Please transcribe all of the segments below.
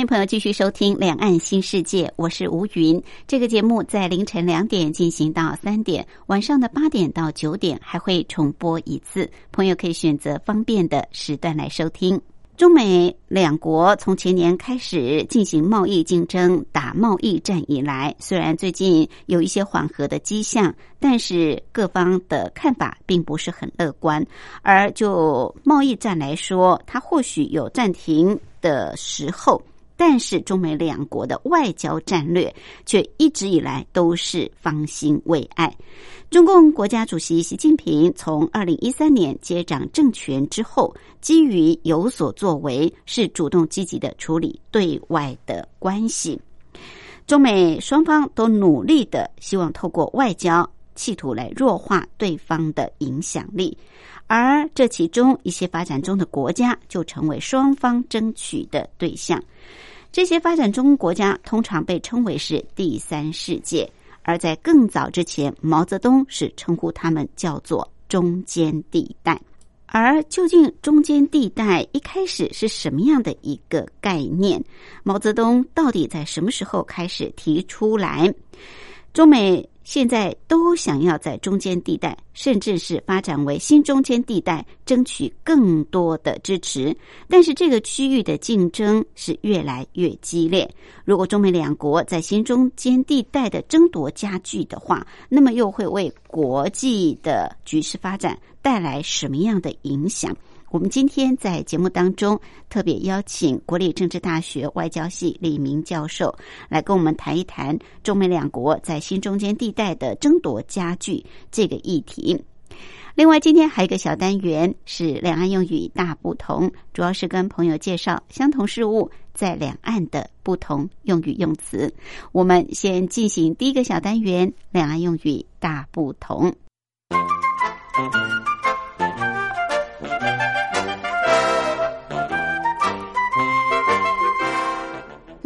迎朋友继续收听《两岸新世界》，我是吴云。这个节目在凌晨两点进行到三点，晚上的八点到九点还会重播一次。朋友可以选择方便的时段来收听。中美两国从前年开始进行贸易竞争、打贸易战以来，虽然最近有一些缓和的迹象，但是各方的看法并不是很乐观。而就贸易战来说，它或许有暂停的时候。但是中美两国的外交战略却一直以来都是方兴未艾。中共国家主席习近平从二零一三年接掌政权之后，基于有所作为，是主动积极的处理对外的关系。中美双方都努力的希望透过外交，企图来弱化对方的影响力。而这其中一些发展中的国家就成为双方争取的对象。这些发展中国家通常被称为是第三世界，而在更早之前，毛泽东是称呼他们叫做中间地带。而究竟中间地带一开始是什么样的一个概念？毛泽东到底在什么时候开始提出来？中美。现在都想要在中间地带，甚至是发展为新中间地带，争取更多的支持。但是这个区域的竞争是越来越激烈。如果中美两国在新中间地带的争夺加剧的话，那么又会为国际的局势发展带来什么样的影响？我们今天在节目当中特别邀请国立政治大学外交系李明教授来跟我们谈一谈中美两国在新中间地带的争夺加剧这个议题。另外，今天还有一个小单元是两岸用语大不同，主要是跟朋友介绍相同事物在两岸的不同用语用词。我们先进行第一个小单元：两岸用语大不同。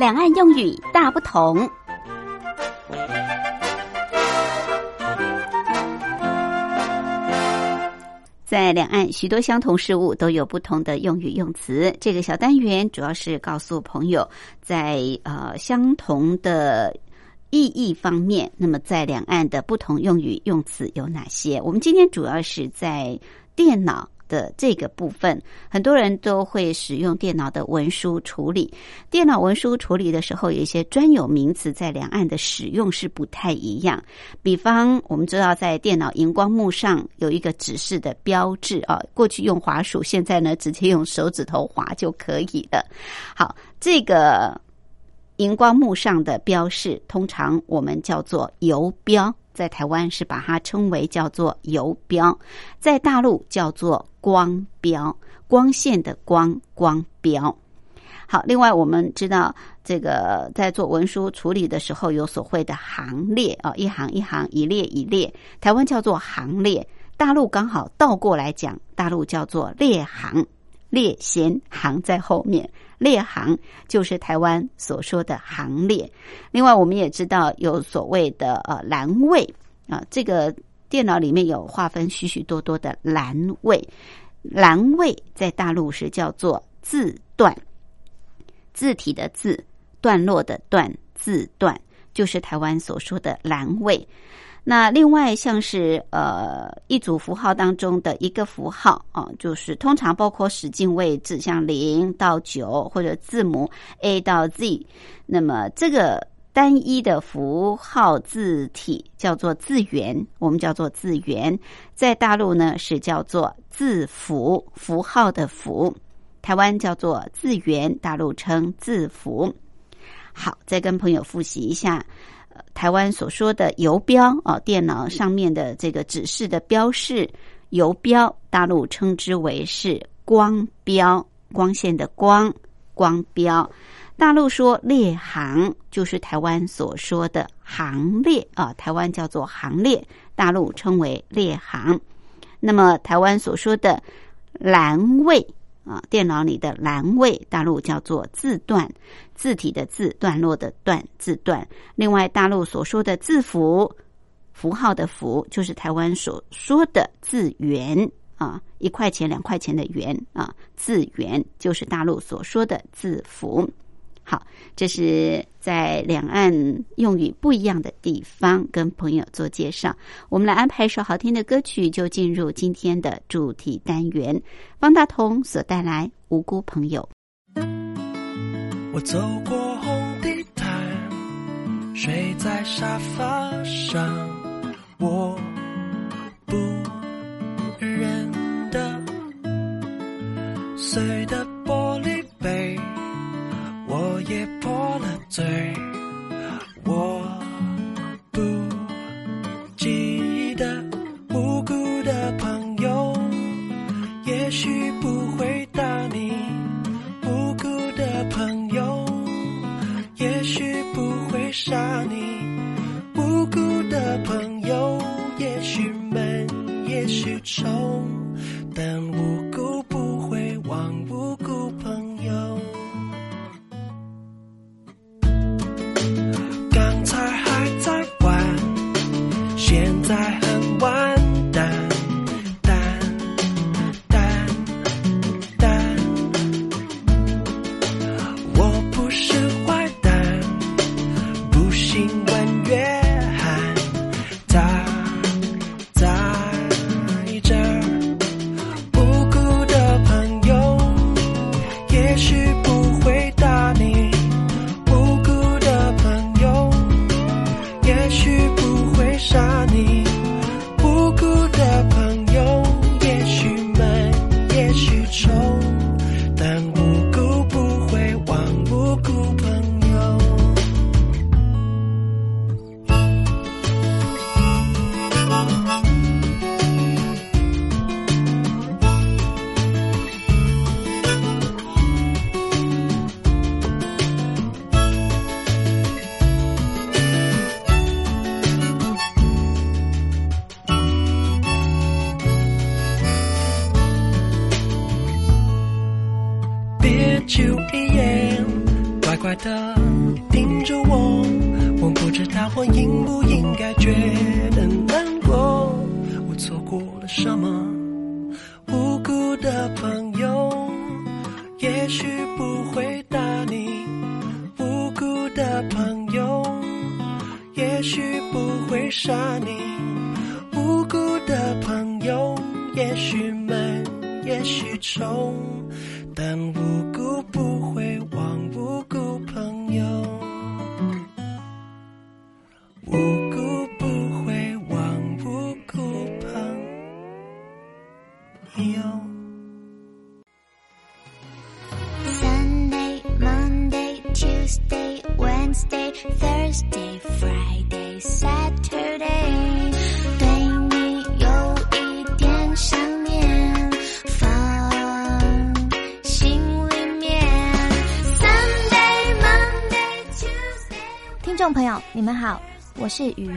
两岸用语大不同，在两岸许多相同事物都有不同的用语用词。这个小单元主要是告诉朋友，在呃相同的意义方面，那么在两岸的不同用语用词有哪些？我们今天主要是在电脑。的这个部分，很多人都会使用电脑的文书处理。电脑文书处理的时候，有一些专有名词在两岸的使用是不太一样。比方，我们知道在电脑荧光幕上有一个指示的标志啊，过去用滑鼠，现在呢直接用手指头滑就可以了。好，这个荧光幕上的标示，通常我们叫做游标。在台湾是把它称为叫做游标，在大陆叫做光标，光线的光光标。好，另外我们知道这个在做文书处理的时候有所谓的行列啊，一行一行，一列一列，台湾叫做行列，大陆刚好倒过来讲，大陆叫做列行，列先行在后面。列行就是台湾所说的行列。另外，我们也知道有所谓的呃栏位啊，这个电脑里面有划分许许多多的栏位。栏位在大陆是叫做字段，字体的字，段落的段，字段就是台湾所说的栏位。那另外像是呃一组符号当中的一个符号啊，就是通常包括使进位置，像零到九或者字母 A 到 Z，那么这个单一的符号字体叫做字元，我们叫做字元，在大陆呢是叫做字符，符号的符，台湾叫做字元，大陆称字符。好，再跟朋友复习一下。台湾所说的游标啊，电脑上面的这个指示的标示，游标，大陆称之为是光标，光线的光，光标。大陆说列行，就是台湾所说的行列啊，台湾叫做行列，大陆称为列行。那么台湾所说的栏位啊，电脑里的栏位，大陆叫做字段，字体的字，段落的段，字段。另外，大陆所说的字符，符号的符，就是台湾所说的字元啊，一块钱、两块钱的元啊，字元就是大陆所说的字符。好，这是在两岸用语不一样的地方跟朋友做介绍。我们来安排一首好听的歌曲，就进入今天的主题单元。方大同所带来《无辜朋友》。我走过红地毯，睡在沙发上，我不认得碎的玻璃杯。我也破了嘴，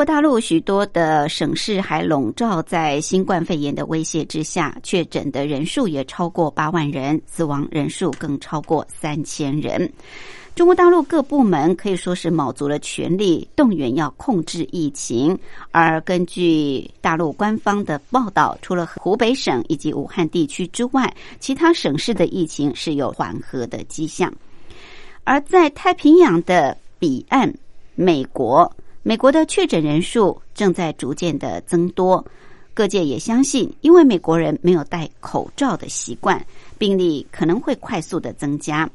国大陆许多的省市还笼罩在新冠肺炎的威胁之下，确诊的人数也超过八万人，死亡人数更超过三千人。中国大陆各部门可以说是卯足了全力，动员要控制疫情。而根据大陆官方的报道，除了湖北省以及武汉地区之外，其他省市的疫情是有缓和的迹象。而在太平洋的彼岸，美国，美国的确诊人数正在逐渐的增多。各界也相信，因为美国人没有戴口罩的习惯，病例可能会快速的增加。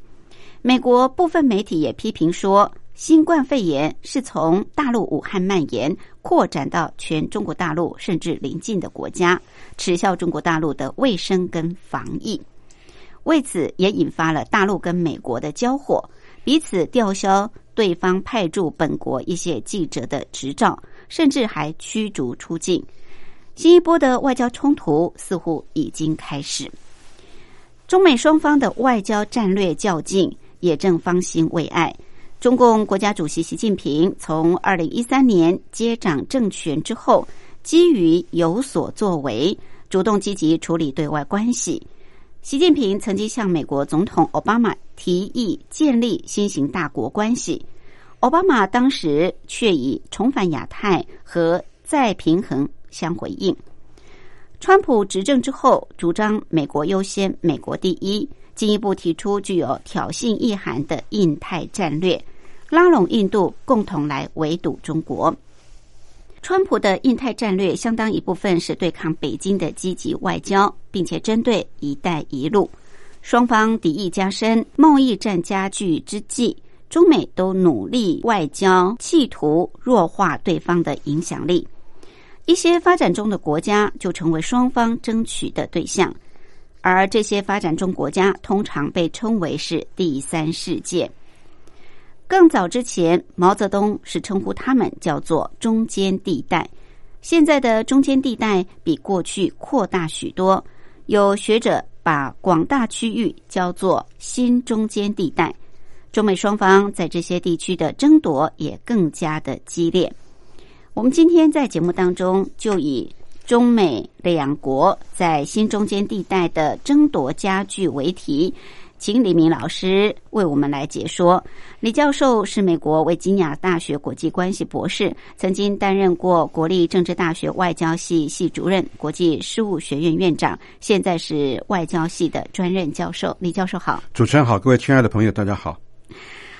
美国部分媒体也批评说，新冠肺炎是从大陆武汉蔓延，扩展到全中国大陆，甚至邻近的国家，耻笑中国大陆的卫生跟防疫。为此，也引发了大陆跟美国的交火，彼此吊销对方派驻本国一些记者的执照，甚至还驱逐出境。新一波的外交冲突似乎已经开始，中美双方的外交战略较劲也正方兴未艾。中共国家主席习近平从二零一三年接掌政权之后，基于有所作为，主动积极处理对外关系。习近平曾经向美国总统奥巴马提议建立新型大国关系，奥巴马当时却以重返亚太和再平衡。相回应，川普执政之后，主张美国优先、美国第一，进一步提出具有挑衅意涵的印太战略，拉拢印度共同来围堵中国。川普的印太战略相当一部分是对抗北京的积极外交，并且针对“一带一路”，双方敌意加深，贸易战加剧之际，中美都努力外交，企图弱化对方的影响力。一些发展中的国家就成为双方争取的对象，而这些发展中国家通常被称为是第三世界。更早之前，毛泽东是称呼他们叫做中间地带。现在的中间地带比过去扩大许多，有学者把广大区域叫做新中间地带。中美双方在这些地区的争夺也更加的激烈。我们今天在节目当中就以中美两国在新中间地带的争夺加剧为题，请李明老师为我们来解说。李教授是美国维吉尼亚大学国际关系博士，曾经担任过国立政治大学外交系系主任、国际事务学院院长，现在是外交系的专任教授。李教授好，主持人好，各位亲爱的朋友，大家好。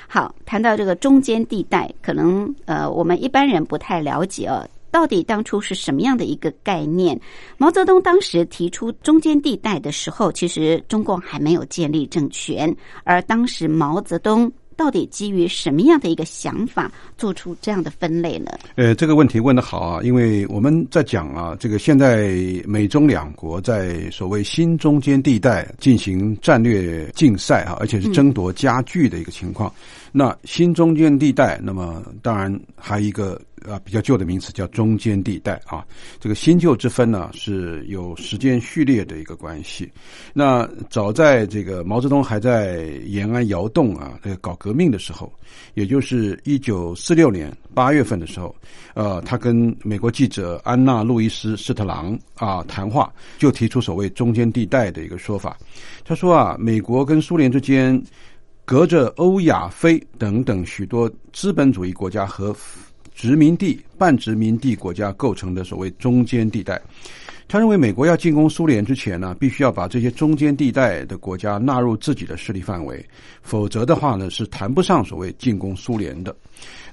好，谈到这个中间地带，可能呃，我们一般人不太了解哦，到底当初是什么样的一个概念？毛泽东当时提出中间地带的时候，其实中共还没有建立政权，而当时毛泽东。到底基于什么样的一个想法做出这样的分类呢？呃，这个问题问的好啊，因为我们在讲啊，这个现在美中两国在所谓新中间地带进行战略竞赛啊，而且是争夺加剧的一个情况。那新中间地带，那么当然还有一个。啊，比较旧的名词叫中间地带啊。这个新旧之分呢，是有时间序列的一个关系。那早在这个毛泽东还在延安窑洞啊，这个搞革命的时候，也就是一九四六年八月份的时候，呃，他跟美国记者安娜·路易斯·施特朗啊谈话，就提出所谓中间地带的一个说法。他说啊，美国跟苏联之间隔着欧亚非等等许多资本主义国家和。殖民地、半殖民地国家构成的所谓中间地带，他认为美国要进攻苏联之前呢，必须要把这些中间地带的国家纳入自己的势力范围，否则的话呢，是谈不上所谓进攻苏联的。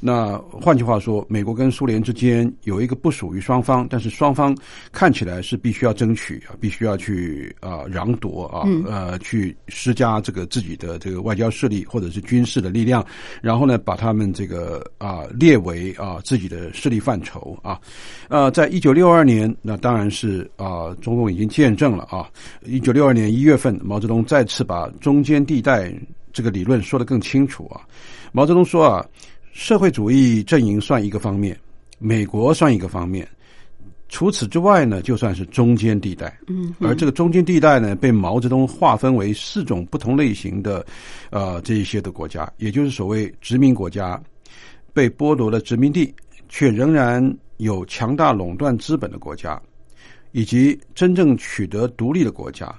那换句话说，美国跟苏联之间有一个不属于双方，但是双方看起来是必须要争取啊，必须要去啊攘夺啊，呃，去施加这个自己的这个外交势力或者是军事的力量，然后呢，把他们这个啊列为啊自己的势力范畴啊。呃，在一九六二年，那当然是啊，中共已经见证了啊。一九六二年一月份，毛泽东再次把中间地带这个理论说得更清楚啊。毛泽东说啊。社会主义阵营算一个方面，美国算一个方面，除此之外呢，就算是中间地带。嗯，而这个中间地带呢，被毛泽东划分为四种不同类型的，呃，这一些的国家，也就是所谓殖民国家，被剥夺了殖民地却仍然有强大垄断资本的国家，以及真正取得独立的国家，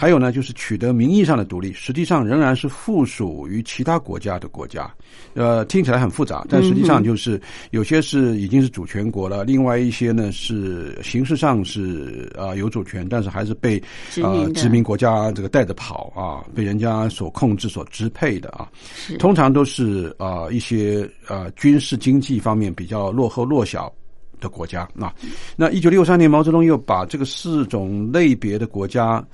还有呢，就是取得名义上的独立，实际上仍然是附属于其他国家的国家。呃，听起来很复杂，但实际上就是有些是已经是主权国了，另外一些呢是形式上是啊、有主权，但是还是被啊、殖民国家这个带着跑啊，被人家所控制、所支配的啊。是通常都是啊、一些呃军事经济方面比较落后弱小的国家啊。那一九六三年，毛泽东又把这个四种类别的国家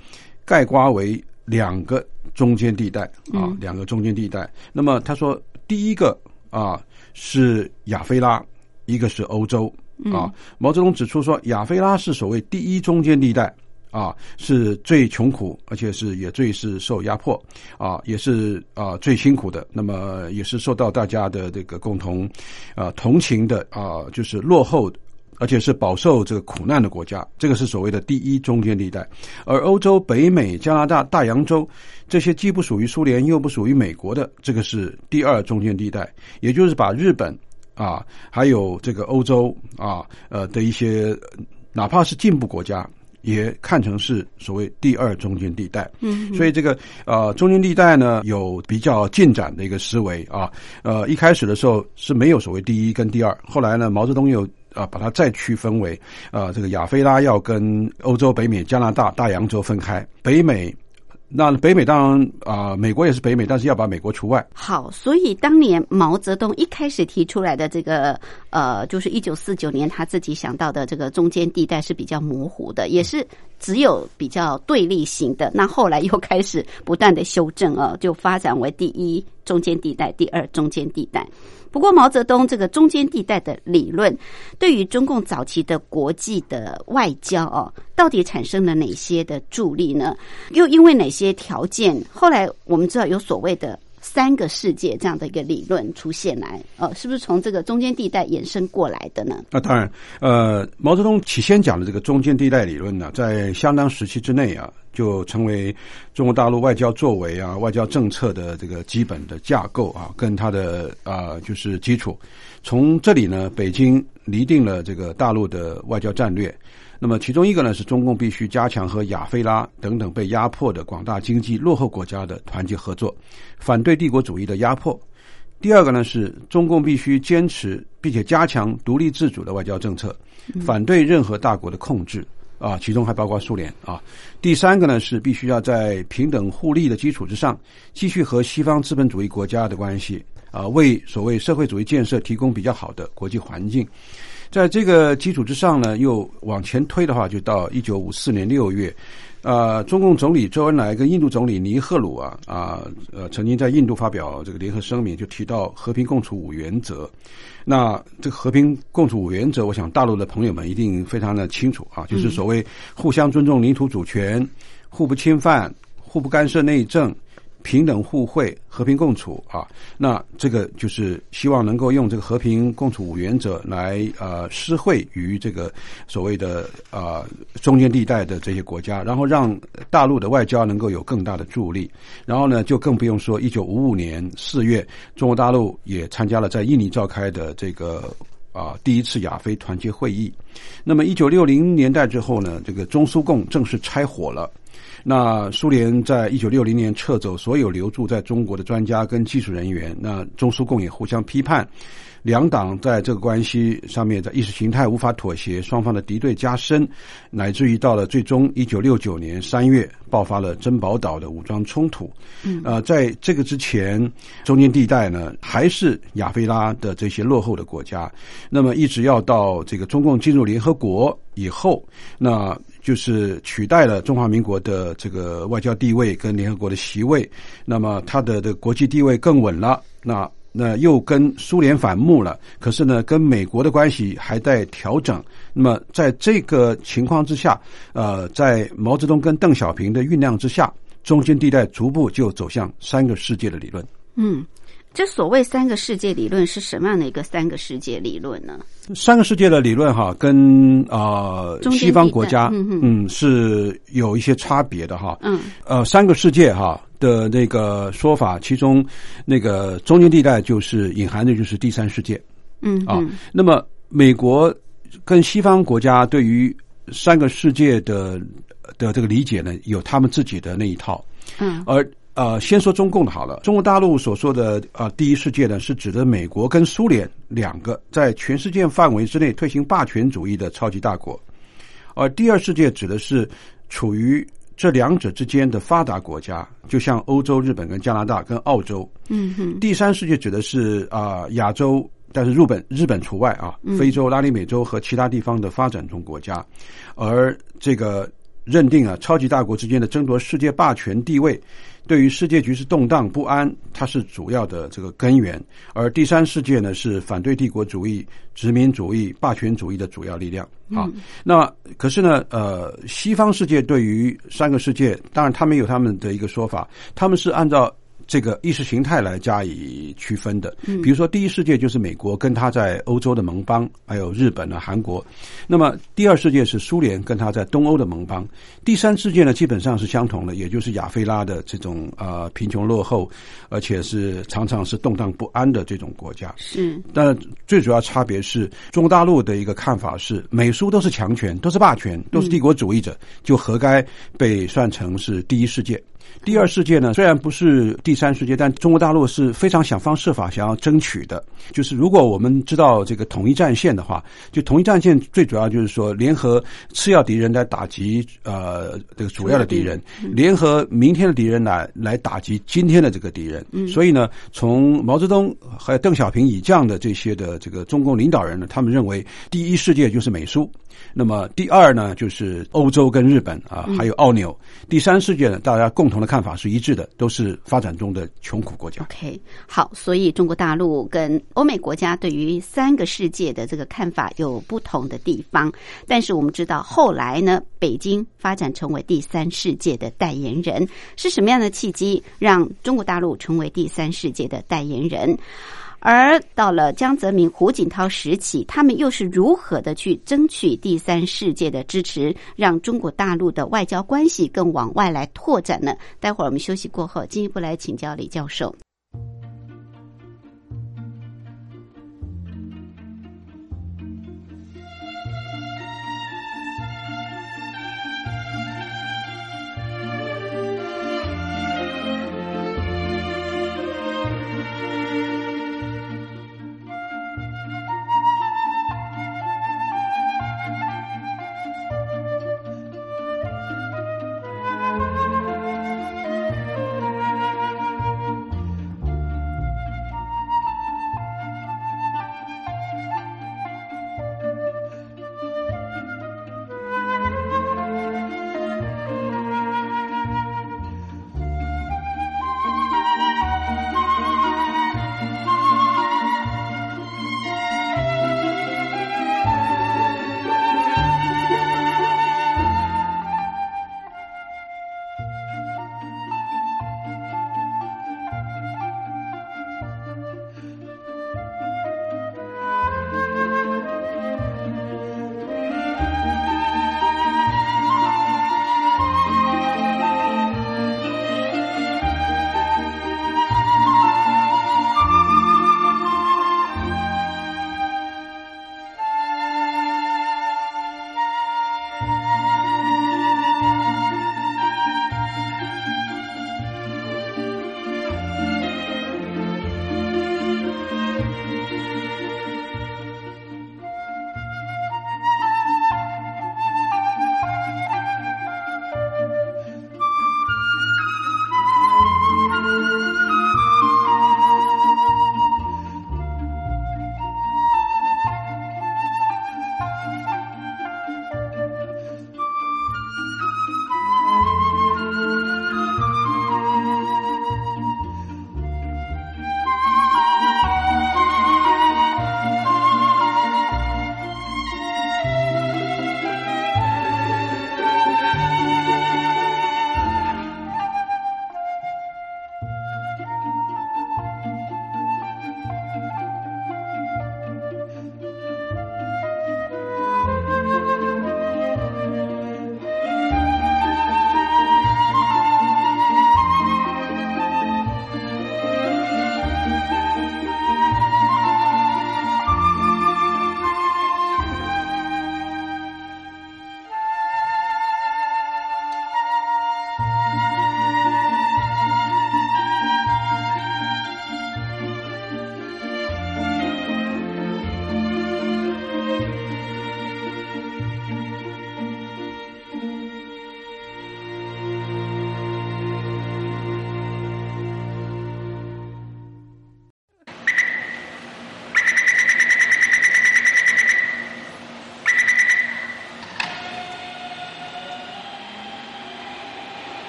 概括为两个中间地带啊，两个中间地带。那么他说，第一个啊是亚非拉，一个是欧洲啊。毛泽东指出说，亚非拉是所谓第一中间地带。啊，是最穷苦，而且是也最是受压迫，啊，也是啊最辛苦的。那么也是受到大家的这个共同啊同情的啊，就是落后，而且是饱受这个苦难的国家。这个是所谓的第一中间地带。而欧洲、北美、加拿大、大洋洲这些既不属于苏联又不属于美国的，这个是第二中间地带，也就是把日本啊，还有这个欧洲啊，呃的一些，哪怕是进步国家。也看成是所谓第二中间地带，嗯，所以这个呃中间地带呢有比较进展的一个思维啊，呃一开始的时候是没有所谓第一跟第二，后来呢毛泽东又啊把它再区分为啊这个亚非拉要跟欧洲、北美、加拿大、大洋洲分开，北美。那北美当然啊、美国也是北美，但是要把美国除外。好，所以当年毛泽东一开始提出来的这个呃，就是一九四九年他自己想到的这个中间地带是比较模糊的，也是只有比较对立型的。那后来又开始不断的修正啊，就发展为第一中间地带、第二中间地带。不过毛泽东这个中间地带的理论，对于中共早期的国际的外交哦，到底产生了哪些的助力呢？又因为哪些条件？后来我们知道有所谓的三个世界这样的一个理论出现来，呃，是不是从这个中间地带衍生过来的呢？那当然，呃，毛泽东起先讲的这个中间地带理论呢，在相当时期之内啊，就成为中国大陆外交作为啊、外交政策的这个基本的架构啊，跟它的啊、就是基础。从这里呢，北京拟定了这个大陆的外交战略。那么其中一个呢，是中共必须加强和亚非拉等等被压迫的广大经济落后国家的团结合作，反对帝国主义的压迫。第二个呢是中共必须坚持并且加强独立自主的外交政策，反对任何大国的控制啊，其中还包括苏联啊。第三个呢是必须要在平等互利的基础之上，继续和西方资本主义国家的关系啊，为所谓社会主义建设提供比较好的国际环境。在这个基础之上呢，又往前推的话，就到一九五四年六月，呃，中共总理周恩来跟印度总理尼赫鲁啊啊呃曾经在印度发表这个联合声明，就提到和平共处五原则。那这个和平共处五原则，我想大陆的朋友们一定非常的清楚啊，就是所谓互相尊重领土主权、互不侵犯、互不干涉内政。平等互惠、和平共处啊，那这个就是希望能够用这个和平共处五原则来呃施惠于这个所谓的啊、中间地带的这些国家，然后让大陆的外交能够有更大的助力。然后呢，就更不用说一九五五年四月，中国大陆也参加了在印尼召开的这个。啊，第一次亚非团结会议。那么，一九六零年代之后呢，这个中苏共正式拆伙了。那苏联在一九六零年撤走所有留驻在中国的专家跟技术人员，那中苏共也互相批判，两党在这个关系上面，在意识形态无法妥协，双方的敌对加深，乃至于到了最终一九六九年三月爆发了珍宝岛的武装冲突。嗯，呃，在这个之前，中间地带呢还是亚非拉的这些落后的国家，那么一直要到这个中共进入联合国以后，那。就是取代了中华民国的这个外交地位跟联合国的席位，那么它的的国际地位更稳了。那那又跟苏联反目了，可是呢，跟美国的关系还在调整。那么在这个情况之下，呃，在毛泽东跟邓小平的酝酿之下，中间地带逐步就走向三个世界的理论。嗯，这所谓三个世界理论是什么样的一个三个世界理论呢？三个世界的理论哈，跟啊、呃、西方国家嗯嗯是有一些差别的哈。嗯呃，三个世界哈的那个说法，其中那个中间地带就是隐含的就是第三世界嗯啊。嗯那么美国跟西方国家对于三个世界的的这个理解呢，有他们自己的那一套。嗯而呃，先说中共的好了。中国大陆所说的呃第一世界呢，是指的美国跟苏联两个在全世界范围之内推行霸权主义的超级大国，而第二世界指的是处于这两者之间的发达国家，就像欧洲、日本跟加拿大跟澳洲。嗯哼，第三世界指的是啊、亚洲，但是日本日本除外啊，非洲、拉丁美洲和其他地方的发展中国家，而这个认定啊，超级大国之间的争夺世界霸权地位，对于世界局势动荡不安，它是主要的这个根源。而第三世界呢，是反对帝国主义、殖民主义、霸权主义的主要力量啊。那可是呢，呃，西方世界对于三个世界，当然他们有他们的一个说法，他们是按照。这个意识形态来加以区分的，比如说第一世界就是美国跟他在欧洲的盟邦，还有日本啊、韩国。那么第二世界是苏联跟他在东欧的盟邦。第三世界呢，基本上是相同的，也就是亚非拉的这种呃贫穷落后，而且是常常是动荡不安的这种国家。是但最主要差别是中国大陆的一个看法是，美苏都是强权，都是霸权，都是帝国主义者，就何该被算成是第一世界。第二世界呢，虽然不是第三世界，但中国大陆是非常想方设法想要争取的。就是如果我们知道这个统一战线的话，就统一战线最主要就是说联合次要敌人来打击呃这个主要的敌人，联合明天的敌人来来打击今天的这个敌人。所以呢，从毛泽东还有邓小平以降的这些的这个中共领导人呢，他们认为第一世界就是美苏。那么第二呢，就是欧洲跟日本啊，还有澳纽。第三世界呢，大家共同的看法是一致的，都是发展中的穷苦国家。OK，好，所以中国大陆跟欧美国家对于三个世界的这个看法有不同的地方，但是我们知道后来呢，北京发展成为第三世界的代言人，是什么样的契机让中国大陆成为第三世界的代言人？而到了江泽民、胡锦涛时期，他们又是如何的去争取第三世界的支持，让中国大陆的外交关系更往外来拓展呢？待会儿我们休息过后，进一步来请教李教授。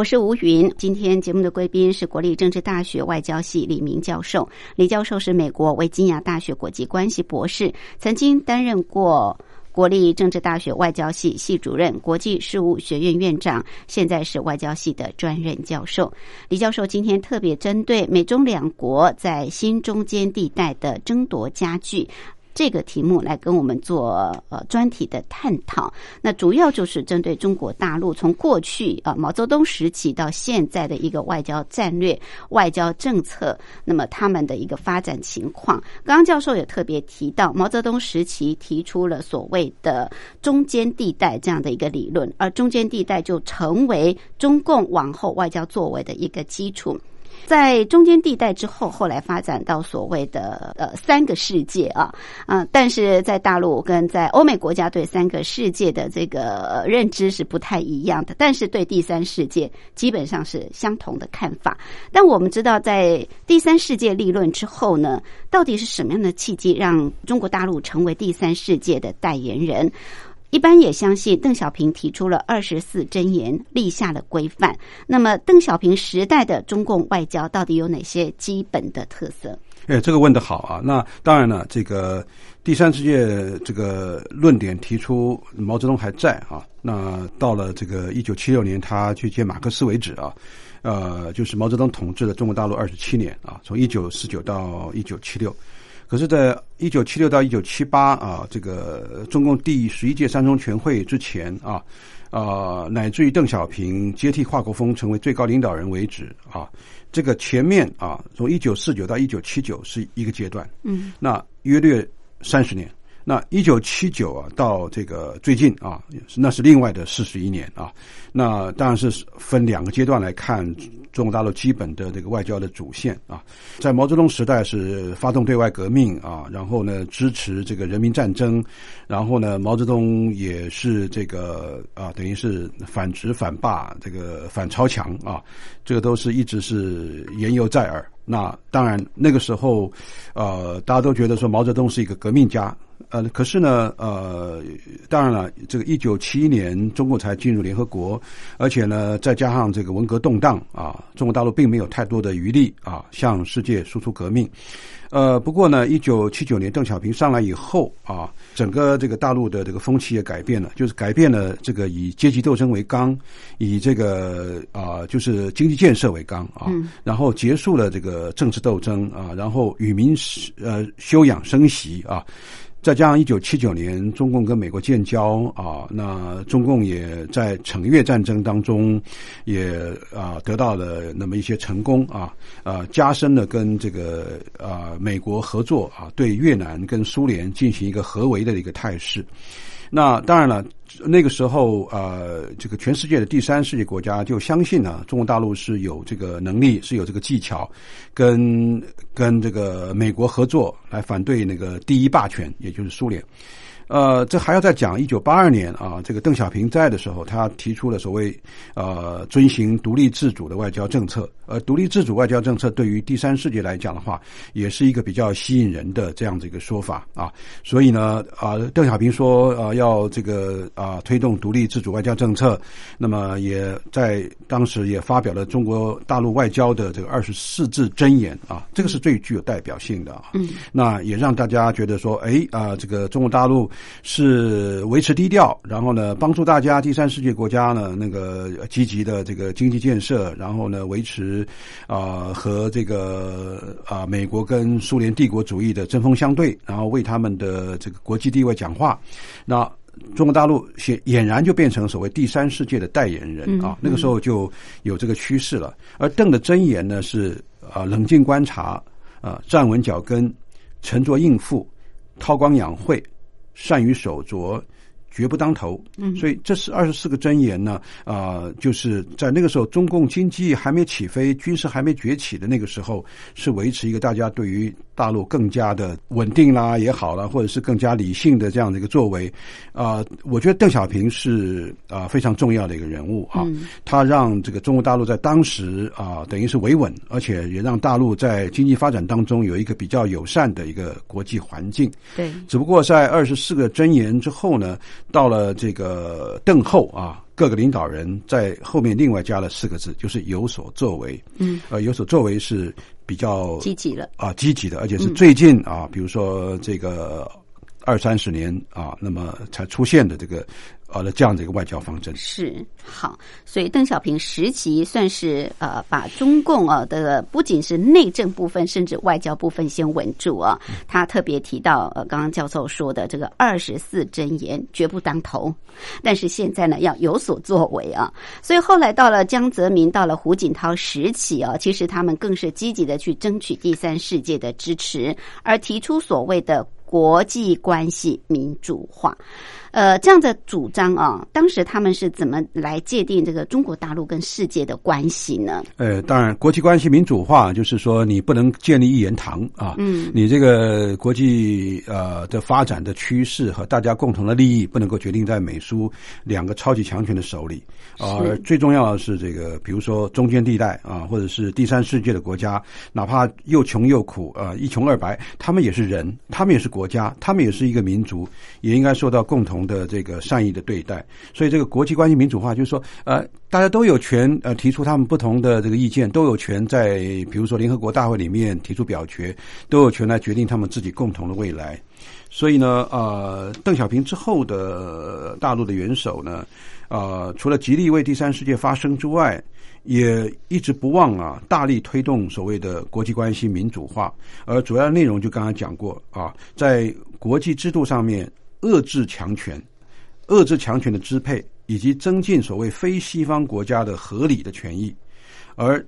我是吴云，今天节目的贵宾是国立政治大学外交系李明教授。李教授是美国维吉亚大学国际关系博士，曾经担任过国立政治大学外交系系主任、国际事务学院院长，现在是外交系的专任教授。李教授今天特别针对美中两国在新中间地带的争夺加剧。这个题目来跟我们做呃专题的探讨，那主要就是针对中国大陆从过去啊毛泽东时期到现在的一个外交战略、外交政策，那么他们的一个发展情况。刚刚教授也特别提到，毛泽东时期提出了所谓的中间地带这样的一个理论，而中间地带就成为中共往后外交作为的一个基础。在中间地带之后，后来发展到所谓的呃三个世界啊，啊，但是在大陆跟在欧美国家对三个世界的这个认知是不太一样的，但是对第三世界基本上是相同的看法。但我们知道，在第三世界立论之后呢，到底是什么样的契机让中国大陆成为第三世界的代言人？一般也相信邓小平提出了二十四箴言，立下了规范。那么，邓小平时代的中共外交到底有哪些基本的特色？哎，这个问得好啊！那当然了，这个第三世界这个论点提出，毛泽东还在啊。那到了这个一九七六年，他去见马克思为止啊，呃，就是毛泽东统治了中国大陆二十七年啊，从一九四九到一九七六。可是，在一九七六到一九七八啊，这个中共第十一届三中全会之前啊，啊，乃至于邓小平接替华国锋成为最高领导人为止啊，这个前面啊，从一九四九到一九七九是一个阶段，嗯，那约略三十年。那一九七九啊，到这个最近啊，那是另外的四十一年啊。那当然是分两个阶段来看中国大陆基本的这个外交的主线啊。在毛泽东时代是发动对外革命啊，然后呢支持这个人民战争，然后呢毛泽东也是这个啊，等于是反直反霸，这个反超强啊，这个都是一直是言犹在耳。那当然那个时候，呃，大家都觉得说毛泽东是一个革命家。呃，可是呢，呃，当然了，这个一九七一年中国才进入联合国，而且呢，再加上这个文革动荡啊，中国大陆并没有太多的余力啊，向世界输出革命。呃，不过呢，一九七九年邓小平上来以后啊，整个这个大陆的这个风气也改变了，就是改变了这个以阶级斗争为纲，以这个啊，就是经济建设为纲啊，然后结束了这个政治斗争啊，然后与民呃休养生息啊。再加上一九七九年中共跟美国建交啊，那中共也在惩越战争当中也啊得到了那么一些成功啊，啊加深了跟这个啊美国合作啊，对越南跟苏联进行一个合围的一个态势。那当然了，那个时候呃，这个全世界的第三世界国家就相信呢，中国大陆是有这个能力，是有这个技巧，跟跟这个美国合作来反对那个第一霸权，也就是苏联。呃，这还要再讲，一九八二年啊，这个邓小平在的时候，他提出了所谓呃遵循独立自主的外交政策。而独立自主外交政策对于第三世界来讲的话，也是一个比较吸引人的这样的一个说法啊。所以呢，啊，邓小平说啊，要这个啊推动独立自主外交政策，那么也在当时也发表了中国大陆外交的这个二十四字箴言啊，这个是最具有代表性的啊。嗯，那也让大家觉得说，哎啊，这个中国大陆是维持低调，然后呢，帮助大家第三世界国家呢那个积极的这个经济建设，然后呢维持。啊，和这个啊，美国跟苏联帝国主义的针锋相对，然后为他们的这个国际地位讲话，那中国大陆显俨然就变成所谓第三世界的代言人啊。那个时候就有这个趋势了。而邓的箴言呢是啊，冷静观察啊，站稳脚跟，沉着应付，韬光养晦，善于守拙，绝不当头。嗯，所以这是二十四个箴言呢，啊、就是在那个时候中共经济还没起飞、军事还没崛起的那个时候，是维持一个大家对于大陆更加的稳定啦也好啦，或者是更加理性的这样的一个作为。啊、我觉得邓小平是啊、非常重要的一个人物啊，他让这个中国大陆在当时啊、等于是维稳，而且也让大陆在经济发展当中有一个比较友善的一个国际环境。对，只不过在二十四个箴言之后呢，到了这个邓后啊，各个领导人在后面另外加了四个字，就是有所作为。嗯，呃，有所作为是比较积极的。啊积极的，而且是最近啊，比如说这个二三十年啊，那么才出现的这个呃的这样的一个外交方针。是好，所以邓小平时期算是呃把中共啊的不仅是内政部分，甚至外交部分先稳住啊。他特别提到呃，刚刚教授说的这个二十四箴言绝不当头，但是现在呢要有所作为啊。所以后来到了江泽民，到了胡锦涛时期啊，其实他们更是积极的去争取第三世界的支持，而提出所谓的国际关系民主化。呃，这样的主张啊，当时他们是怎么来界定这个中国大陆跟世界的关系呢？呃，当然，国际关系民主化就是说，你不能建立一言堂啊，嗯，你这个国际呃的发展的趋势和大家共同的利益，不能够决定在美苏两个超级强权的手里。啊、最重要的是这个，比如说中间地带啊，或者是第三世界的国家，哪怕又穷又苦啊、一穷二白，他们也是人，他们也是国家，他们也是一个民族，也应该受到共的这个善意的对待。所以这个国际关系民主化，就是说，呃，大家都有权呃提出他们不同的这个意见，都有权在比如说联合国大会里面提出表决，都有权来决定他们自己共同的未来。所以呢，呃，邓小平之后的大陆的元首呢，呃，除了极力为第三世界发声之外，也一直不忘啊，大力推动所谓的国际关系民主化，而主要内容就刚刚讲过啊，在国际制度上面遏制强权，遏制强权的支配，以及增进所谓非西方国家的合理的权益，而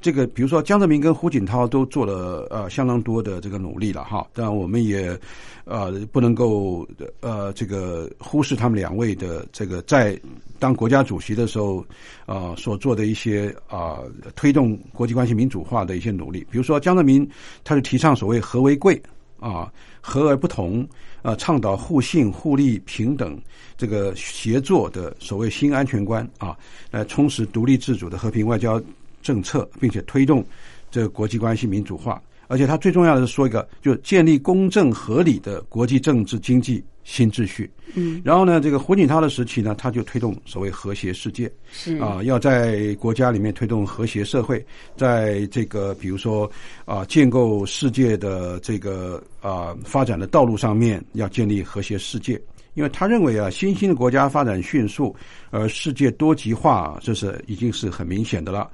这个比如说江泽民跟胡锦涛都做了呃相当多的这个努力了哈，当然我们也呃不能够呃这个忽视他们两位的这个在当国家主席的时候呃所做的一些啊、推动国际关系民主化的一些努力，比如说江泽民他是提倡所谓和为贵啊和而不同。呃，倡导互信、互利、平等这个协作的所谓新安全观啊，来充实独立自主的和平外交政策，并且推动这个国际关系民主化。而且他最重要的是说一个，就是建立公正合理的国际政治经济新秩序。嗯，然后呢，这个胡锦涛的时期呢，他就推动所谓和谐世界。是啊，要在国家里面推动和谐社会，在这个比如说啊，建构世界的这个啊发展的道路上面，要建立和谐世界。因为他认为啊，新兴的国家发展迅速，而世界多极化，这是已经是很明显的了。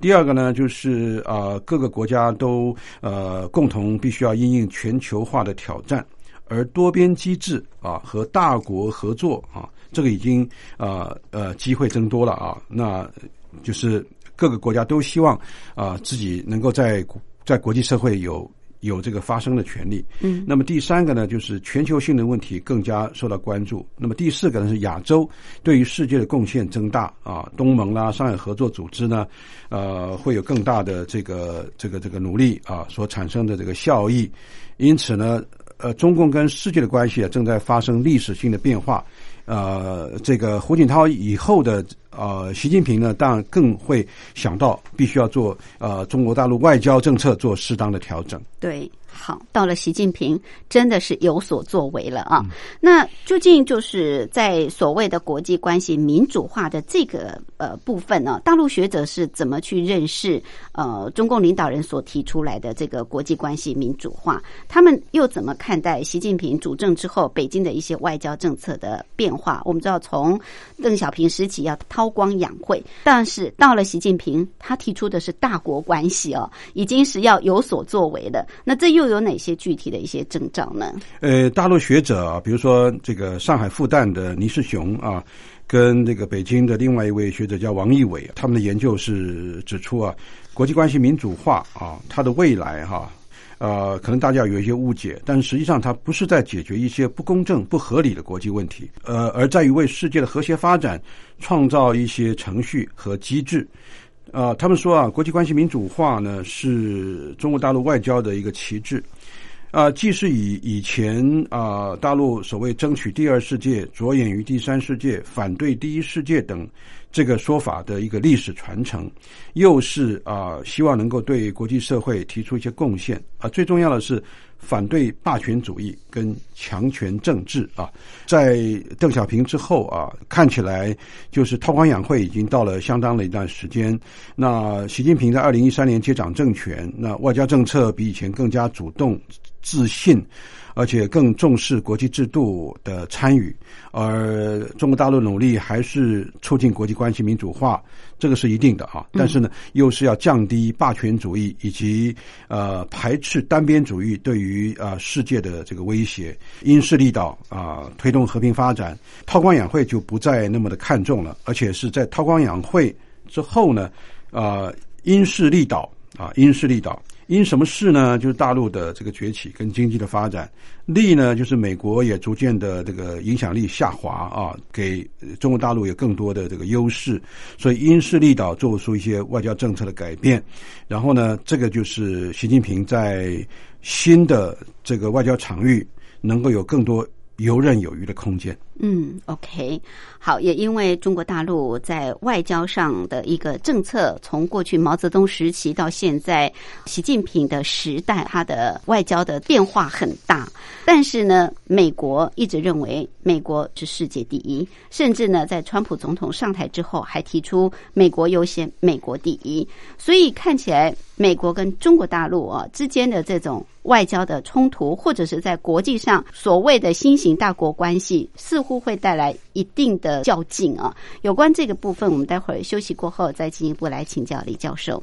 第二个呢，就是啊，各个国家都呃共同必须要应应全球化的挑战，而多边机制啊和大国合作啊，这个已经啊呃机会增多了啊，那就是各个国家都希望啊自己能够在在国际社会有有这个发声的权利。嗯，那么第三个呢，就是全球性的问题更加受到关注。那么第四个呢，是亚洲对于世界的贡献增大啊，东盟啦、上海合作组织呢，呃，会有更大的这个这个这个努力啊，所产生的这个效益。因此呢，呃，中共跟世界的关系啊，正在发生历史性的变化。呃，这个胡锦涛以后的呃，习近平呢，当然更会想到必须要做呃中国大陆外交政策做适当的调整。对。好，到了习近平真的是有所作为了啊。那究竟就是在所谓的国际关系民主化的这个呃部分呢，大陆学者是怎么去认识呃中共领导人所提出来的这个国际关系民主化？他们又怎么看待习近平主政之后北京的一些外交政策的变化？我们知道，从邓小平时期要韬光养晦，但是到了习近平，他提出的是大国关系哦，已经是要有所作为的。那这又又有哪些具体的一些征兆呢？呃，大陆学者啊，比如说这个上海复旦的倪世雄啊，跟这个北京的另外一位学者叫王义伟，他们的研究是指出啊，国际关系民主化啊，它的未来哈、呃，可能大家有一些误解，但实际上它不是在解决一些不公正、不合理的国际问题，呃，而在于为世界的和谐发展创造一些程序和机制。啊，他们说啊，国际关系民主化呢是中国大陆外交的一个旗帜。啊，既是以以前啊大陆所谓争取第二世界、着眼于第三世界、反对第一世界等这个说法的一个历史传承，又是啊希望能够对国际社会提出一些贡献啊。最重要的是反对霸权主义跟强权政治啊。在邓小平之后啊，看起来就是韬光养晦已经到了相当的一段时间。那习近平在二零一三年接掌政权，那外交政策比以前更加主动。自信，而且更重视国际制度的参与，而中国大陆努力还是促进国际关系民主化，这个是一定的啊。但是呢，又是要降低霸权主义以及呃排斥单边主义对于啊世界的这个威胁，因势利导啊，推动和平发展。韬光养晦就不再那么的看重了，而且是在韬光养晦之后呢，啊因势利导啊因势利导。因什么事呢？就是大陆的这个崛起跟经济的发展；利呢，就是美国也逐渐的这个影响力下滑啊，给中国大陆有更多的这个优势。所以因势利导做出一些外交政策的改变。然后呢，这个就是习近平在新的这个外交场域能够有更多游刃有余的空间。嗯，OK，好，也因为中国大陆在外交上的一个政策，从过去毛泽东时期到现在习近平的时代，它的外交的变化很大。但是呢，美国一直认为美国是世界第一，甚至呢，在川普总统上台之后，还提出美国优先、美国第一。所以看起来，美国跟中国大陆啊之间的这种外交的冲突，或者是在国际上所谓的新型大国关系，似乎。乎会带来一定的较劲啊！有关这个部分，我们待会儿休息过后再进一步来请教李教授。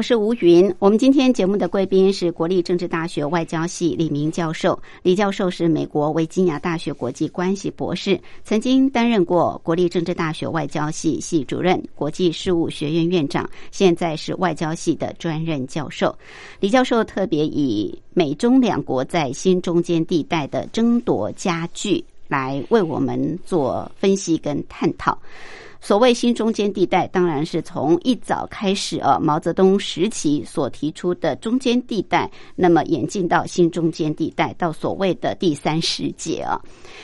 我是吴云。我们今天节目的贵宾是国立政治大学外交系李明教授。李教授是美国维吉尼亚大学国际关系博士，曾经担任过国立政治大学外交系系主任、国际事务学院院长，现在是外交系的专任教授。李教授特别以美中两国在新中间地带的争夺加剧来为我们做分析跟探讨。所谓新中间地带，当然是从一早开始啊，毛泽东时期所提出的中间地带，那么演进到新中间地带，到所谓的第三世界啊。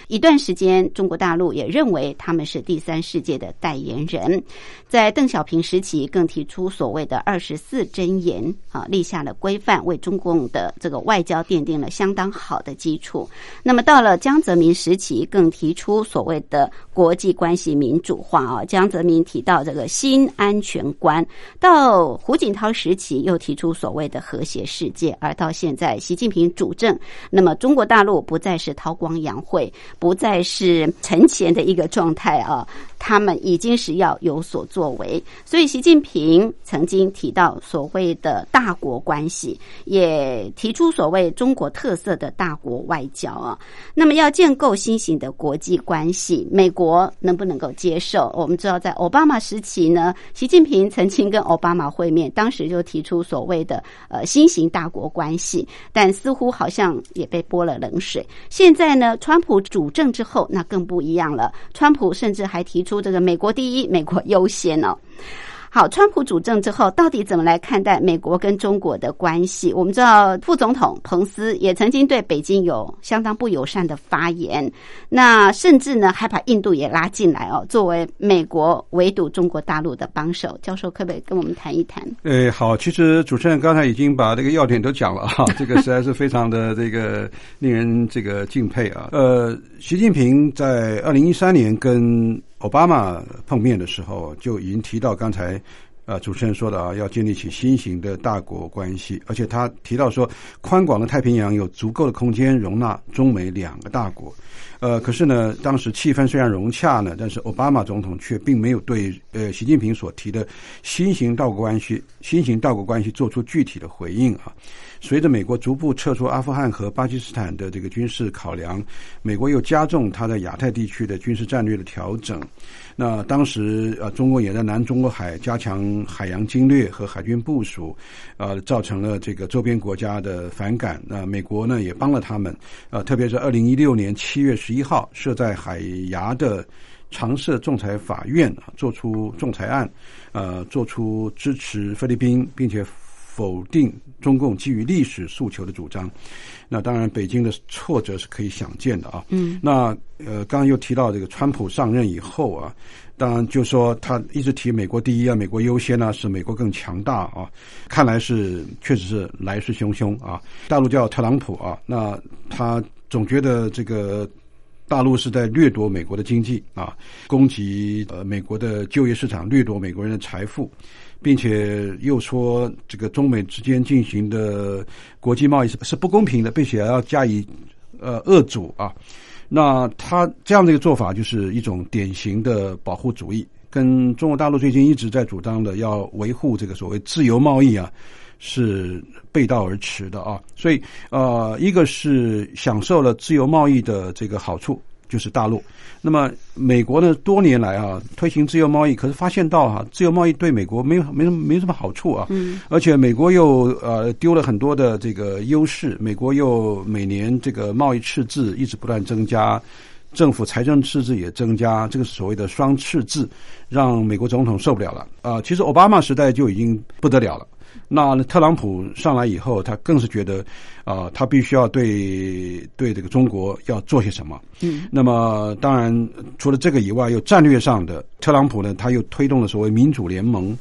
一段时间，中国大陆也认为他们是第三世界的代言人。在邓小平时期，更提出所谓的二十四箴言啊，立下了规范，为中共的这个外交奠定了相当好的基础。那么到了江泽民时期，更提出所谓的国际关系民主化啊。江泽民提到这个新安全观，到胡锦涛时期又提出所谓的和谐世界，而到现在习近平主政，那么中国大陆不再是韬光养晦，不再是沉潜的一个状态啊，他们已经是要有所作为。所以习近平曾经提到所谓的大国关系，也提出所谓中国特色的大国外交啊。那么要建构新型的国际关系，美国能不能够接受？我们知道，在奥巴马时期呢，习近平曾经跟奥巴马会面，当时就提出所谓的呃新型大国关系，但似乎好像也被泼了冷水。现在呢，川普主政之后，那更不一样了。川普甚至还提出这个“美国第一，美国优先”哦。好，川普主政之后，到底怎么来看待美国跟中国的关系？我们知道，副总统彭斯也曾经对北京有相当不友善的发言，那甚至呢，还把印度也拉进来哦，作为美国围堵中国大陆的帮手。教授，可不可以跟我们谈一谈？呃，好，其实主持人刚才已经把这个要点都讲了哈，这个实在是非常的这个 令人这个敬佩啊。呃，习近平在二零一三年跟奥巴马碰面的时候，就已经提到刚才呃主持人说的啊，要建立起新型的大国关系，而且他提到说，宽广的太平洋有足够的空间容纳中美两个大国。呃，可是呢，当时气氛虽然融洽呢，但是奥巴马总统却并没有对呃习近平所提的新型大国关系、新型大国关系做出具体的回应啊。随着美国逐步撤出阿富汗和巴基斯坦的这个军事考量，美国又加重它在亚太地区的军事战略的调整。那当时呃，中国也在南中国海加强海洋经略和海军部署，呃，造成了这个周边国家的反感。那美国呢也帮了他们，呃，特别是二零一六年七月十一号设在海牙的常设仲裁法院啊，做出仲裁案，呃，做出支持菲律宾，并且。否定中共基于历史诉求的主张，那当然北京的挫折是可以想见的啊。嗯，那呃，刚刚又提到这个川普上任以后啊，当然就说他一直提美国第一啊，美国优先啊，使美国更强大啊。看来是确实是来势汹汹啊。大陆叫特朗普啊，那他总觉得这个大陆是在掠夺美国的经济啊，攻击呃美国的就业市场，掠夺美国人的财富。并且又说，这个中美之间进行的国际贸易是是不公平的，并且要加以呃遏阻啊。那他这样的一个做法，就是一种典型的保护主义，跟中国大陆最近一直在主张的要维护这个所谓自由贸易啊，是背道而驰的啊。所以呃，一个是享受了自由贸易的这个好处。就是大陆，那么美国呢？多年来啊，推行自由贸易，可是发现到哈，自由贸易对美国没有没什么没什么好处啊。嗯。而且美国又呃丢了很多的这个优势，美国又每年这个贸易赤字一直不断增加，政府财政赤字也增加，这个所谓的双赤字，让美国总统受不了了。啊、其实奥巴马时代就已经不得了了。那特朗普上来以后，他更是觉得，啊、他必须要对对这个中国要做些什么。嗯，那么当然，除了这个以外，又战略上的，特朗普呢，他又推动了所谓民主联盟，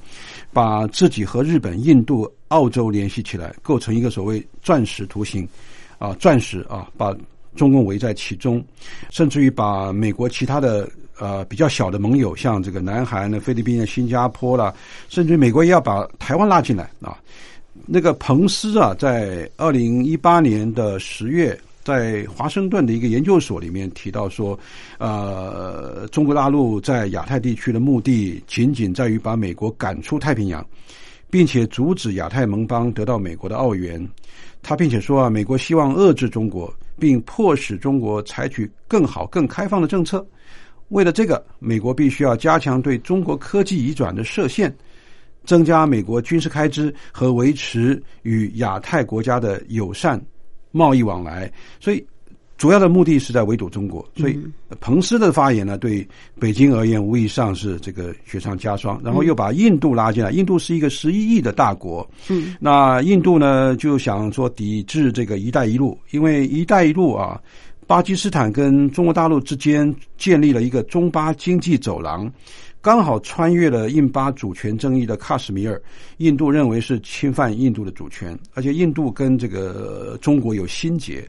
把自己和日本、印度、澳洲联系起来，构成一个所谓钻石图形，啊，钻石啊，把中共围在其中，甚至于把美国其他的呃比较小的盟友，像这个南韩呢、菲律宾啊、新加坡啦，甚至美国也要把台湾拉进来啊。那个彭斯啊，在二零一八年的十月，在华盛顿的一个研究所里面提到说，呃，中国大陆在亚太地区的目的仅仅在于把美国赶出太平洋，并且阻止亚太盟邦得到美国的澳元。他并且说啊，美国希望遏制中国，并迫使中国采取更好、更开放的政策。为了这个，美国必须要加强对中国科技移转的设限。增加美国军事开支和维持与亚太国家的友善贸易往来，所以主要的目的是在围堵中国。所以彭斯的发言呢，对北京而言无疑上是这个雪上加霜。然后又把印度拉进来，印度是一个十一亿的大国，嗯，那印度呢就想说抵制这个“一带一路”，因为“一带一路”啊。巴基斯坦跟中国大陆之间建立了一个中巴经济走廊，刚好穿越了印巴主权争议的喀什米尔。印度认为是侵犯印度的主权，而且印度跟这个中国有心结，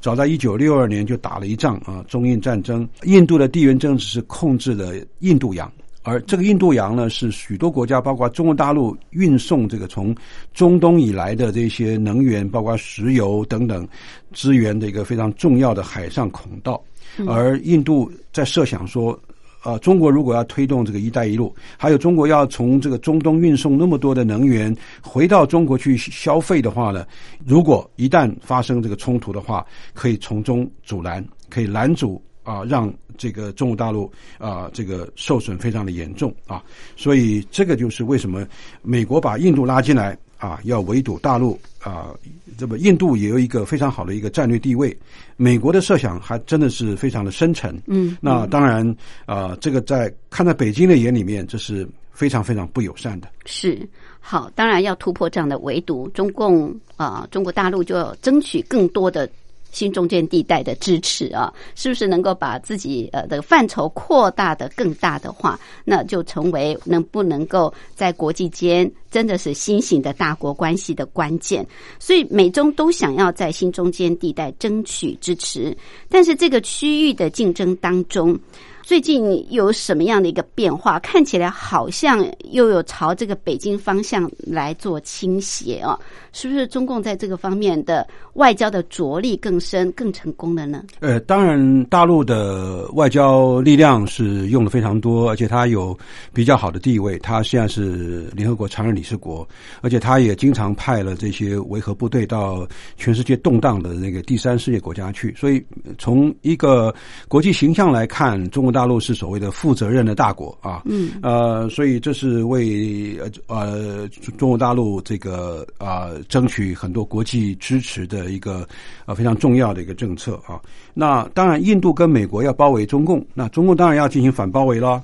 早在一九六二年就打了一仗啊，中印战争。印度的地缘政治是控制了印度洋。而这个印度洋呢，是许多国家，包括中国大陆运送这个从中东以来的这些能源，包括石油等等资源的一个非常重要的海上孔道。而印度在设想说，呃，中国如果要推动这个“一带一路”，还有中国要从这个中东运送那么多的能源回到中国去消费的话呢，如果一旦发生这个冲突的话，可以从中阻拦，可以拦阻啊、让这个中国大陆啊、这个受损非常的严重啊，所以这个就是为什么美国把印度拉进来啊，要围堵大陆啊，这么印度也有一个非常好的一个战略地位，美国的设想还真的是非常的深沉，嗯，那当然啊、这个在看在北京的眼里面，这是非常非常不友善的。是好，当然要突破这样的围堵，中共啊、中国大陆就要争取更多的。新中间地带的支持啊，是不是能够把自己呃的范畴扩大的更大的话，那就成为能不能够在国际间真的是新型的大国关系的关键。所以美中都想要在新中间地带争取支持，但是这个区域的竞争当中，最近有什么样的一个变化？看起来好像又有朝这个北京方向来做倾斜哦，是不是中共在这个方面的外交的着力更深、更成功了呢？呃，当然，大陆的外交力量是用的非常多，而且它有比较好的地位。它现在是联合国常任理事国，而且它也经常派了这些维和部队到全世界动荡的那个第三世界国家去。所以，从一个国际形象来看，中国大陆是所谓的负责任的大国啊。嗯，呃，所以这是为呃呃中国大陆这个啊、争取很多国际支持的一个呃非常重要的一个政策啊。那当然，印度跟美国要包围中共，那中共当然要进行反包围了。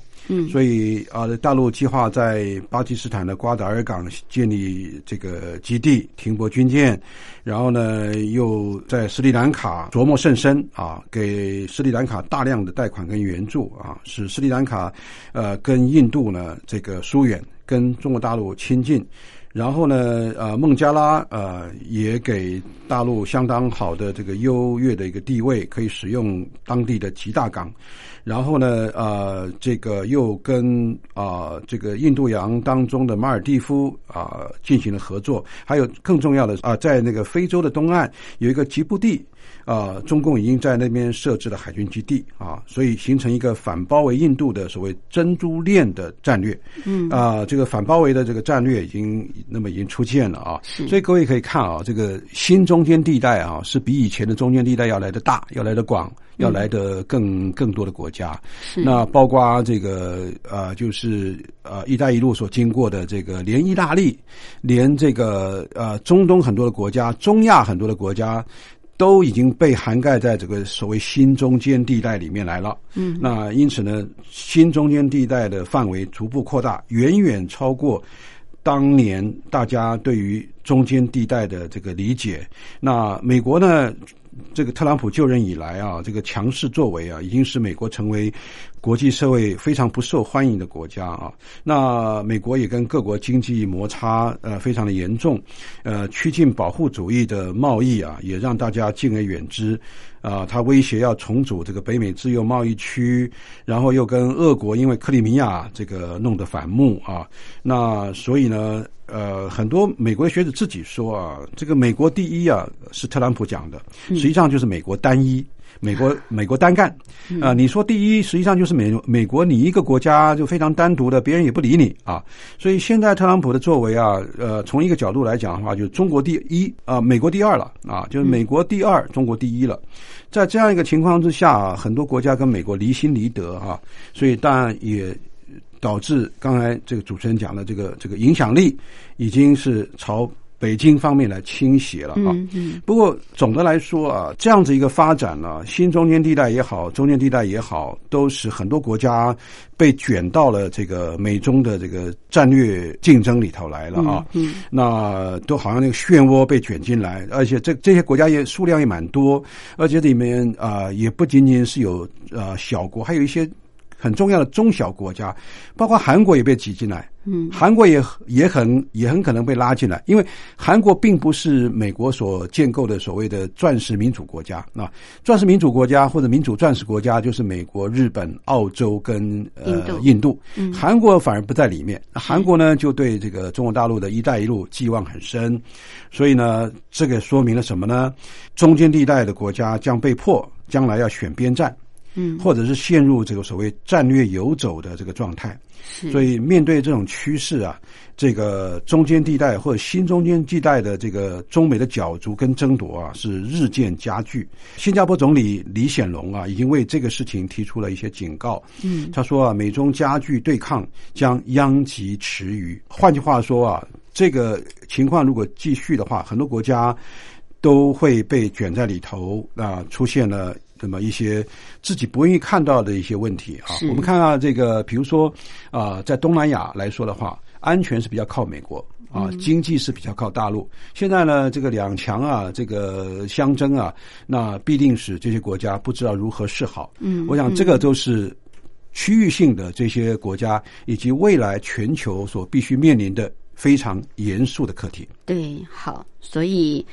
所以啊、大陆计划在巴基斯坦的瓜达尔港建立这个基地，停泊军舰，然后呢，又在斯里兰卡琢磨甚深啊，给斯里兰卡大量的贷款跟援助啊，使斯里兰卡呃跟印度呢这个疏远，跟中国大陆亲近。然后呢，呃，孟加拉呃也给大陆相当好的这个优越的一个地位，可以使用当地的吉大港。然后呢，呃，这个又跟啊、这个印度洋当中的马尔蒂夫啊、进行了合作，还有更重要的啊、在那个非洲的东岸有一个吉布地。啊，中共已经在那边设置了海军基地啊，所以形成一个反包围印度的所谓珍珠链的战略。嗯啊，这个反包围的这个战略已经那么已经出现了啊，是所以各位可以看啊，这个新中间地带啊，是比以前的中间地带要来的大，要来的广，要来的更更多的国家。是那包括这个呃，就是呃“一带一路”所经过的这个，连意大利，连这个呃中东很多的国家，中亚很多的国家。都已经被涵盖在这个所谓新中间地带里面来了。嗯，那因此呢，新中间地带的范围逐步扩大，远远超过当年大家对于中间地带的这个理解。那美国呢？这个特朗普就任以来啊，这个强势作为啊，已经使美国成为国际社会非常不受欢迎的国家啊。那美国也跟各国经济摩擦呃非常的严重，呃，趋近保护主义的贸易啊，也让大家敬而远之。啊，他威胁要重组这个北美自由贸易区，然后又跟俄国因为克里米亚这个弄得反目啊。那所以呢，呃，很多美国学者自己说啊，这个美国第一啊是特朗普讲的，实际上就是美国单一。美国美国单干啊，你说第一，实际上就是美美国你一个国家就非常单独的，别人也不理你啊。所以现在特朗普的作为啊，呃，从一个角度来讲的话，就是中国第一啊，美国第二了啊，就是美国第二，中国第一了。在这样一个情况之下啊，很多国家跟美国离心离德啊，所以当然也导致刚才这个主持人讲的这个这个影响力已经是朝。北京方面来倾斜了啊，不过总的来说啊，这样子一个发展呢，新中间地带也好，中间地带也好，都使很多国家被卷到了这个美中的这个战略竞争里头来了啊。那都好像那个漩涡被卷进来，而且这这些国家也数量也蛮多，而且里面啊也不仅仅是有呃小国，还有一些。很重要的中小国家，包括韩国也被挤进来。嗯，韩国也也很也很可能被拉进来，因为韩国并不是美国所建构的所谓的钻石民主国家。那钻石民主国家或者民主钻石国家就是美国、日本、澳洲跟呃印度。嗯，韩国反而不在里面。韩国呢，就对这个中国大陆的一带一路寄望很深，所以呢，这个说明了什么呢？中间地带的国家将被迫将来要选边站。嗯，或者是陷入这个所谓战略游走的这个状态，所以面对这种趋势啊，这个中间地带或者新中间地带的这个中美的角逐跟争夺啊，是日渐加剧。新加坡总理李显龙啊，已经为这个事情提出了一些警告。嗯，他说啊，美中加剧对抗将殃及池鱼。换句话说啊，这个情况如果继续的话，很多国家都会被卷在里头啊，出现了。那么一些自己不愿意看到的一些问题啊，我们看到这个，比如说啊，在东南亚来说的话，安全是比较靠美国啊，经济是比较靠大陆。现在呢，这个两强啊，这个相争啊，那必定使这些国家不知道如何是好。嗯，我想这个都是区域性的这些国家以及未来全球所必须面临的非常严肃的课题。对，好，所以。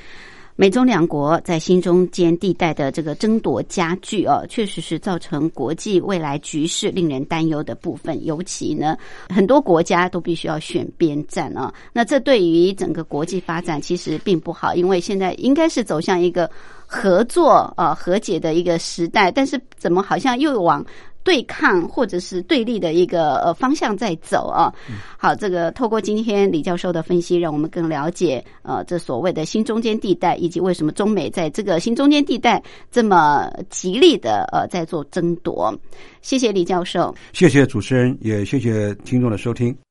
美中两国在新中间地带的这个争夺加剧哦，确实是造成国际未来局势令人担忧的部分。尤其呢，很多国家都必须要选边站啊。那这对于整个国际发展其实并不好，因为现在应该是走向一个合作啊和解的一个时代，但是怎么好像又往。对抗或者是对立的一个呃方向在走啊。好，这个透过今天李教授的分析，让我们更了解呃这所谓的新中间地带，以及为什么中美在这个新中间地带这么极力的呃在做争夺。谢谢李教授，谢谢主持人，也谢谢听众的收听。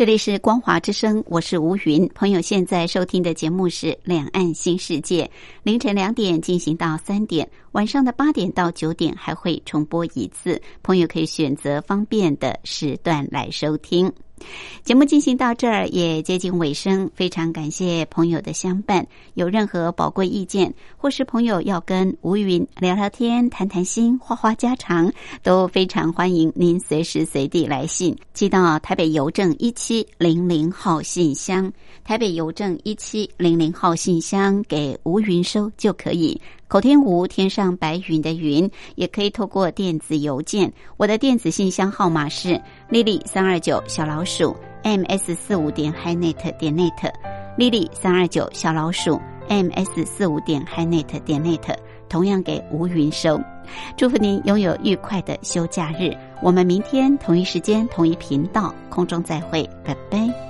这里是光华之声，我是吴云。朋友现在收听的节目是《两岸新世界》，凌晨两点进行到三点，晚上的八点到九点还会重播一次。朋友可以选择方便的时段来收听。节目进行到这儿也接近尾声，非常感谢朋友的相伴。有任何宝贵意见，或是朋友要跟吴云聊聊天、谈谈心、话话家常，都非常欢迎您随时随地来信，寄到台北邮政一七零零号信箱，台北邮政一七零零号信箱给吴云收就可以。口天吴，天上白云的云，也可以透过电子邮件。我的电子信箱号码是 lily 三二九小老鼠 ms 四五点 hinet 点 net，lily 三二九小老鼠 ms 四五点 hinet 点 net，同样给吴云收。祝福您拥有愉快的休假日。我们明天同一时间同一频道空中再会，拜拜。